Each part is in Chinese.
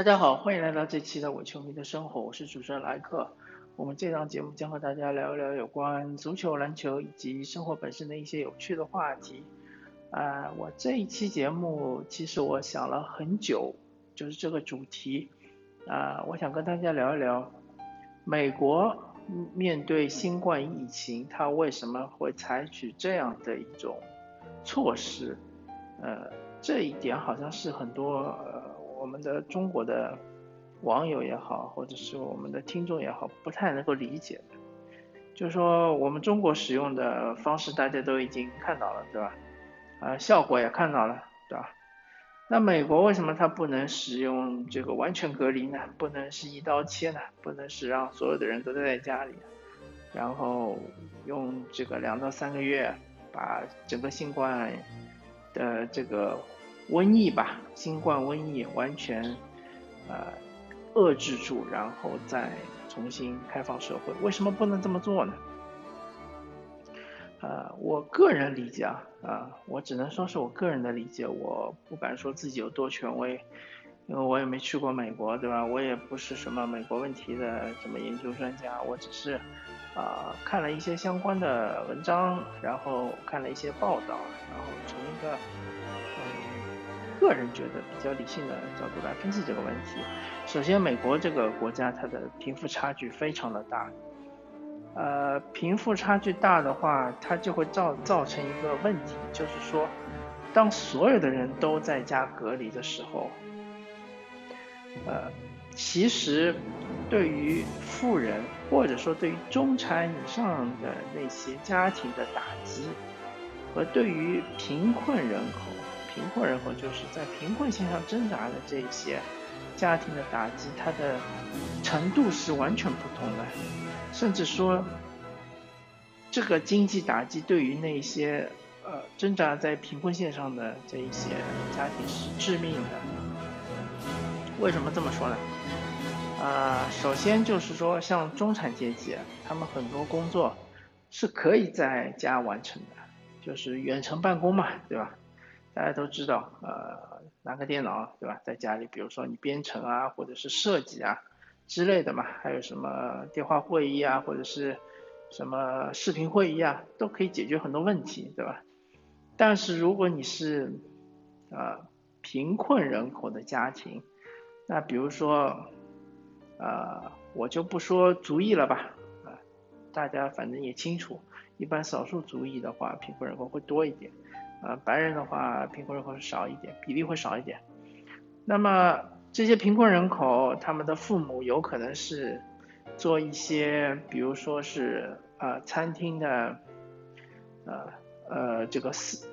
大家好，欢迎来到这期的伪球迷的生活，我是主持人莱克。我们这档节目将和大家聊一聊有关足球、篮球以及生活本身的一些有趣的话题。啊，我这一期节目其实我想了很久，就是这个主题。啊，我想跟大家聊一聊美国面对新冠疫情，它为什么会采取这样的一种措施？呃，这一点好像是很多我们的中国的网友也好，或者是我们的听众也好，不太能够理解的。就是说，我们中国使用的方式大家都已经看到了，对吧？啊，效果也看到了，对吧？那美国为什么它不能使用这个完全隔离呢？不能是一刀切呢？不能是让所有的人都待在家里，然后用这个两到三个月把整个新冠的这个瘟疫吧，新冠瘟疫完全呃遏制住，然后再重新开放社会？为什么不能这么做呢？呃，我个人理解啊，啊，我只能说是我个人的理解，我不敢说自己有多权威，因为我也没去过美国，对吧？我也不是什么美国问题的什么研究专家，我只是啊看了一些相关的文章，然后看了一些报道，然后从一个个人觉得比较理性的角度来分析这个问题。首先，美国这个国家它的贫富差距非常的大。呃，贫富差距大的话，它就会造造成一个问题，就是说，当所有的人都在家隔离的时候，呃，其实对于富人或者说对于中产以上的那些家庭的打击，和对于贫困人口，贫困人口就是在贫困线上挣扎的这一些家庭的打击，它的程度是完全不同的。甚至说，这个经济打击对于那些呃挣扎在贫困线上的这一些家庭是致命的。为什么这么说呢？啊，首先就是说，像中产阶级，他们很多工作是可以在家完成的，就是远程办公嘛，对吧？大家都知道，呃，拿个电脑，对吧？在家里，比如说你编程啊，或者是设计啊。之类的嘛，还有什么电话会议啊，或者是什么视频会议啊，都可以解决很多问题，对吧？但是如果你是呃贫困人口的家庭，那比如说呃我就不说族裔了吧，啊，大家反正也清楚，一般少数族裔的话，贫困人口会多一点，啊，白人的话贫困人口是少一点，比例会少一点，那么。这些贫困人口，他们的父母有可能是做一些，比如说是呃餐厅的，呃呃这个是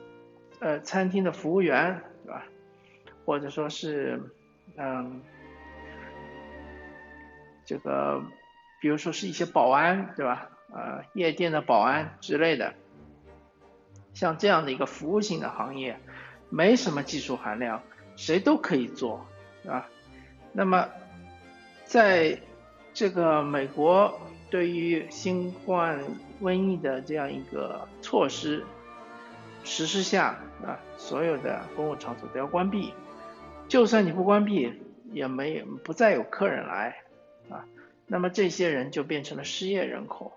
呃餐厅的服务员，对吧？或者说是嗯这个，比如说是一些保安，对吧？呃夜店的保安之类的，像这样的一个服务性的行业，没什么技术含量，谁都可以做。啊，那么，在这个美国对于新冠瘟疫的这样一个措施实施下啊，所有的公共场所都要关闭，就算你不关闭，也没不再有客人来啊，那么这些人就变成了失业人口。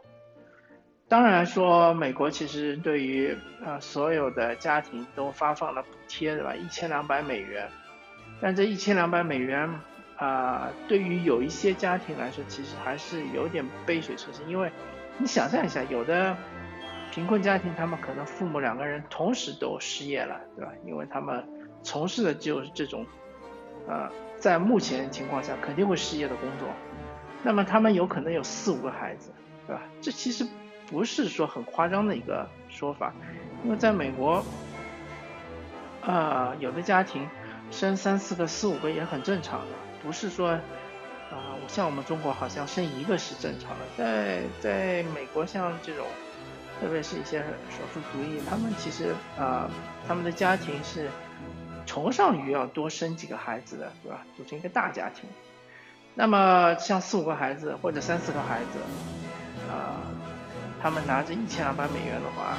当然说，美国其实对于啊所有的家庭都发放了补贴，对吧？一千两百美元。但这一千两百美元啊，对于有一些家庭来说，其实还是有点杯水车薪。因为你想象一下，有的贫困家庭，他们可能父母两个人同时都失业了，对吧？因为他们从事的就是这种，呃，在目前情况下肯定会失业的工作。那么他们有可能有四五个孩子，对吧？这其实不是说很夸张的一个说法，因为在美国，啊，有的家庭。生三四个、四五个也很正常的，不是说，啊，像我们中国好像生一个是正常的，在在美国像这种，特别是一些少数族裔，他们其实啊，他们的家庭是崇尚于要多生几个孩子的，对吧？组成一个大家庭。那么像四五个孩子或者三四个孩子，他们拿着一千两百美元的话，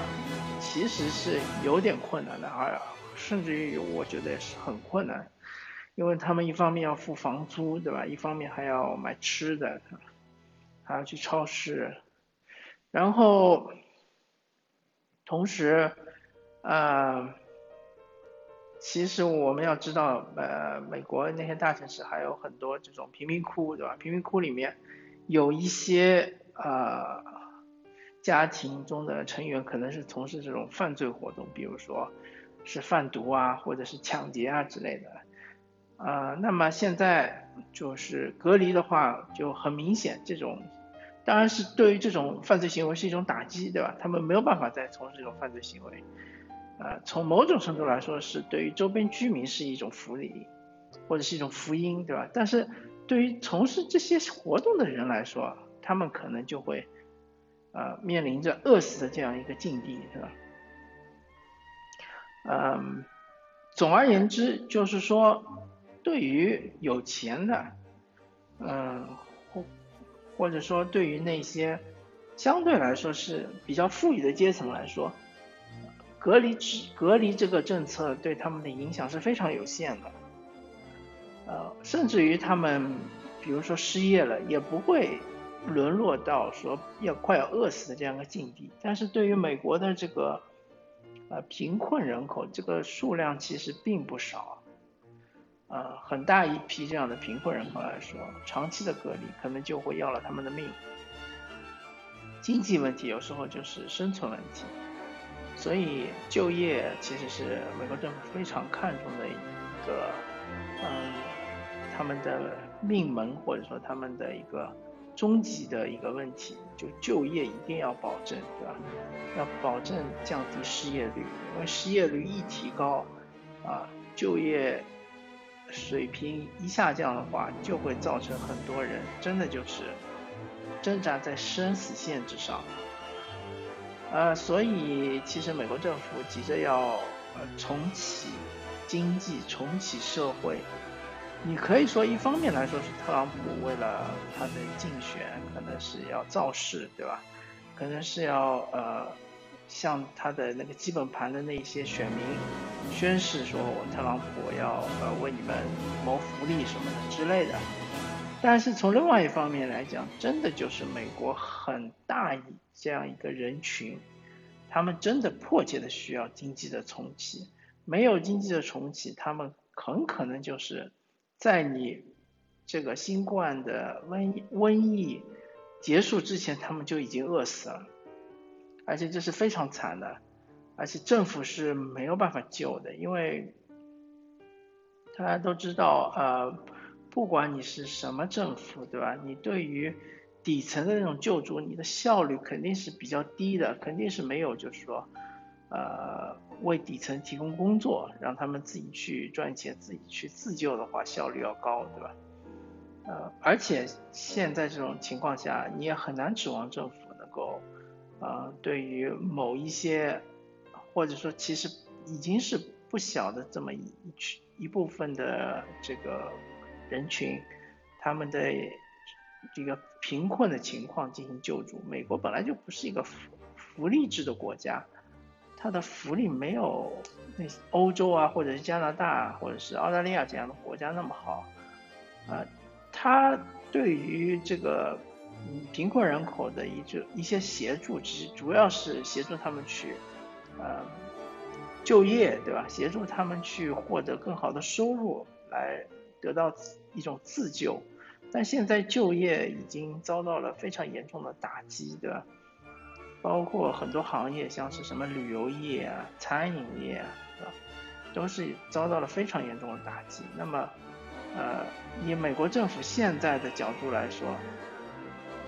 其实是有点困难的，而。甚至于我觉得也是很困难，因为他们一方面要付房租，对吧？一方面还要买吃的，还要去超市，然后同时，呃，其实我们要知道，呃，美国那些大城市还有很多这种贫民窟，对吧？贫民窟里面有一些呃家庭中的成员可能是从事这种犯罪活动，比如说是贩毒啊，或者是抢劫啊之类的。呃，那么现在就是隔离的话，就很明显，这种当然是对于这种犯罪行为是一种打击，对吧？他们没有办法再从事这种犯罪行为。呃，从某种程度来说，是对于周边居民是一种福利，或者是一种福音，对吧？但是对于从事这些活动的人来说，他们可能就会呃面临着饿死的这样一个境地，是吧？嗯，总而言之，就是说。对于有钱的，嗯，或或者说对于那些相对来说是比较富裕的阶层来说，隔离制隔离这个政策对他们的影响是非常有限的，呃，甚至于他们比如说失业了，也不会沦落到说要快要饿死的这样的境地。但是对于美国的这个呃贫困人口，这个数量其实并不少。呃，很大一批这样的贫困人口来说，长期的隔离可能就会要了他们的命。经济问题有时候就是生存问题，所以就业其实是美国政府非常看重的一个，嗯，他们的命门或者说他们的一个终极的一个问题，就就业一定要保证，对吧？要保证降低失业率，因为失业率一提高，啊，就业。水平一下降的话，就会造成很多人真的就是挣扎在生死线之上。呃，所以其实美国政府急着要呃重启经济、重启社会。你可以说一方面来说是特朗普为了他的竞选，可能是要造势，对吧？可能是要呃。向他的那个基本盘的那些选民宣誓说：“我特朗普要呃为你们谋福利什么的之类的。”但是从另外一方面来讲，真的就是美国很大一这样一个人群，他们真的迫切的需要经济的重启。没有经济的重启，他们很可能就是在你这个新冠的瘟疫瘟疫结束之前，他们就已经饿死了。而且这是非常惨的，而且政府是没有办法救的，因为大家都知道，呃，不管你是什么政府，对吧？你对于底层的那种救助，你的效率肯定是比较低的，肯定是没有，就是说，呃，为底层提供工作，让他们自己去赚钱，自己去自救的话，效率要高，对吧？呃，而且现在这种情况下，你也很难指望政府能够。呃，对于某一些，或者说其实已经是不小的这么一群一部分的这个人群，他们的这个贫困的情况进行救助。美国本来就不是一个福福利制的国家，它的福利没有那欧洲啊，或者是加拿大或者是澳大利亚这样的国家那么好。啊，它对于这个嗯。贫困人口的一这一些协助，其实主要是协助他们去，呃，就业，对吧？协助他们去获得更好的收入，来得到一种自救。但现在就业已经遭到了非常严重的打击，对吧？包括很多行业，像是什么旅游业啊、餐饮业啊，都是遭到了非常严重的打击。那么，呃，以美国政府现在的角度来说，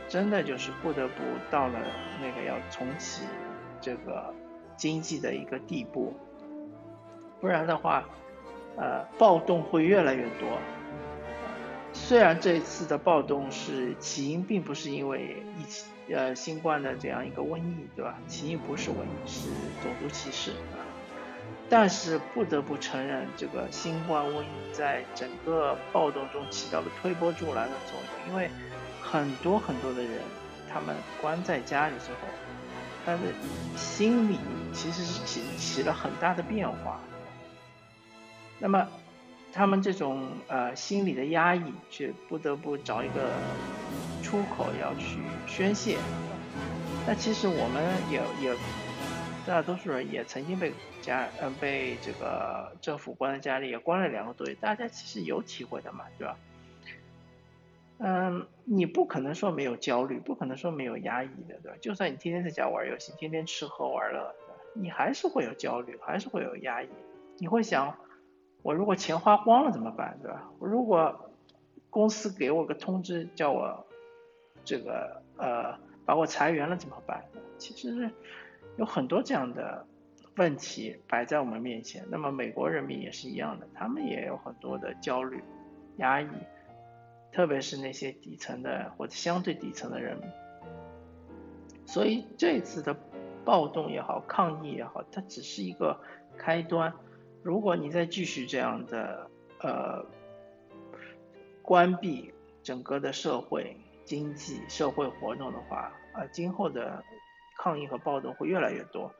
真的就是不得不到了那个要重启这个经济的一个地步，不然的话，呃，暴动会越来越多。虽然这一次的暴动是起因，并不是因为疫情，呃，新冠的这样一个瘟疫，对吧？起因不是瘟疫，是种族歧视啊。但是不得不承认，这个新冠瘟疫在整个暴动中起到了推波助澜的作用，因为。很多很多的人，他们关在家里之后，他的心理其实是起起了很大的变化。那么，他们这种呃心理的压抑，却不得不找一个出口要去宣泄。那其实我们也也大多数人也曾经被家嗯被这个政府关在家里，也关了两个多月，大家其实有体会的嘛，对吧？嗯，你不可能说没有焦虑，不可能说没有压抑的，对吧？就算你天天在家玩游戏，天天吃喝玩乐，你还是会有焦虑，还是会有压抑。你会想，我如果钱花光了怎么办，对吧？我如果公司给我个通知叫我这个呃把我裁员了怎么办？其实有很多这样的问题摆在我们面前。那么美国人民也是一样的，他们也有很多的焦虑、压抑。特别是那些底层的或者相对底层的人，所以这次的暴动也好，抗议也好，它只是一个开端。如果你再继续这样的呃关闭整个的社会经济社会活动的话，啊，今后的抗议和暴动会越来越多。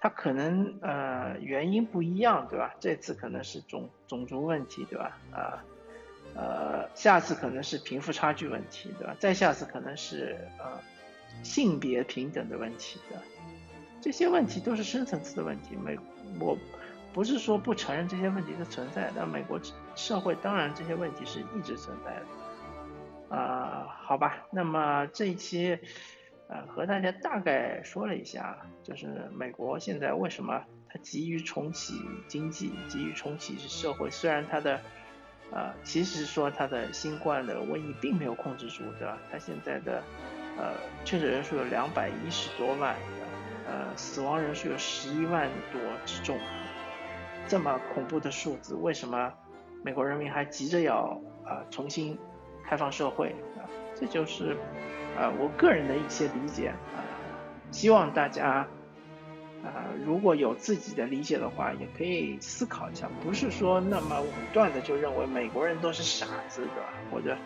它可能呃原因不一样，对吧？这次可能是种种族问题，对吧？啊。呃，下次可能是贫富差距问题，对吧？再下次可能是呃性别平等的问题，对吧？这些问题都是深层次的问题。美，我不是说不承认这些问题的存在，但美国社会当然这些问题是一直存在的。啊，好吧，那么这一期呃和大家大概说了一下，就是美国现在为什么它急于重启经济，急于重启社会，虽然它的。呃，其实说它的新冠的瘟疫并没有控制住，对吧？它现在的呃确诊人数有两百一十多万，呃死亡人数有十一万多之众，这么恐怖的数字，为什么美国人民还急着要啊重新开放社会啊？这就是啊我个人的一些理解啊，希望大家。啊，如果有自己的理解的话，也可以思考一下，不是说那么武断的就认为美国人都是傻子，对吧？或者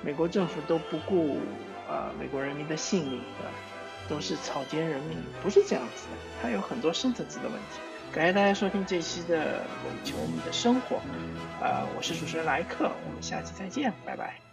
美国政府都不顾啊美国人民的性命，对吧？都是草菅人命，不是这样子的，它有很多深层次的问题。感谢大家收听这期的《伪球迷的生活》，啊，我是主持人莱克，我们下期再见，拜拜。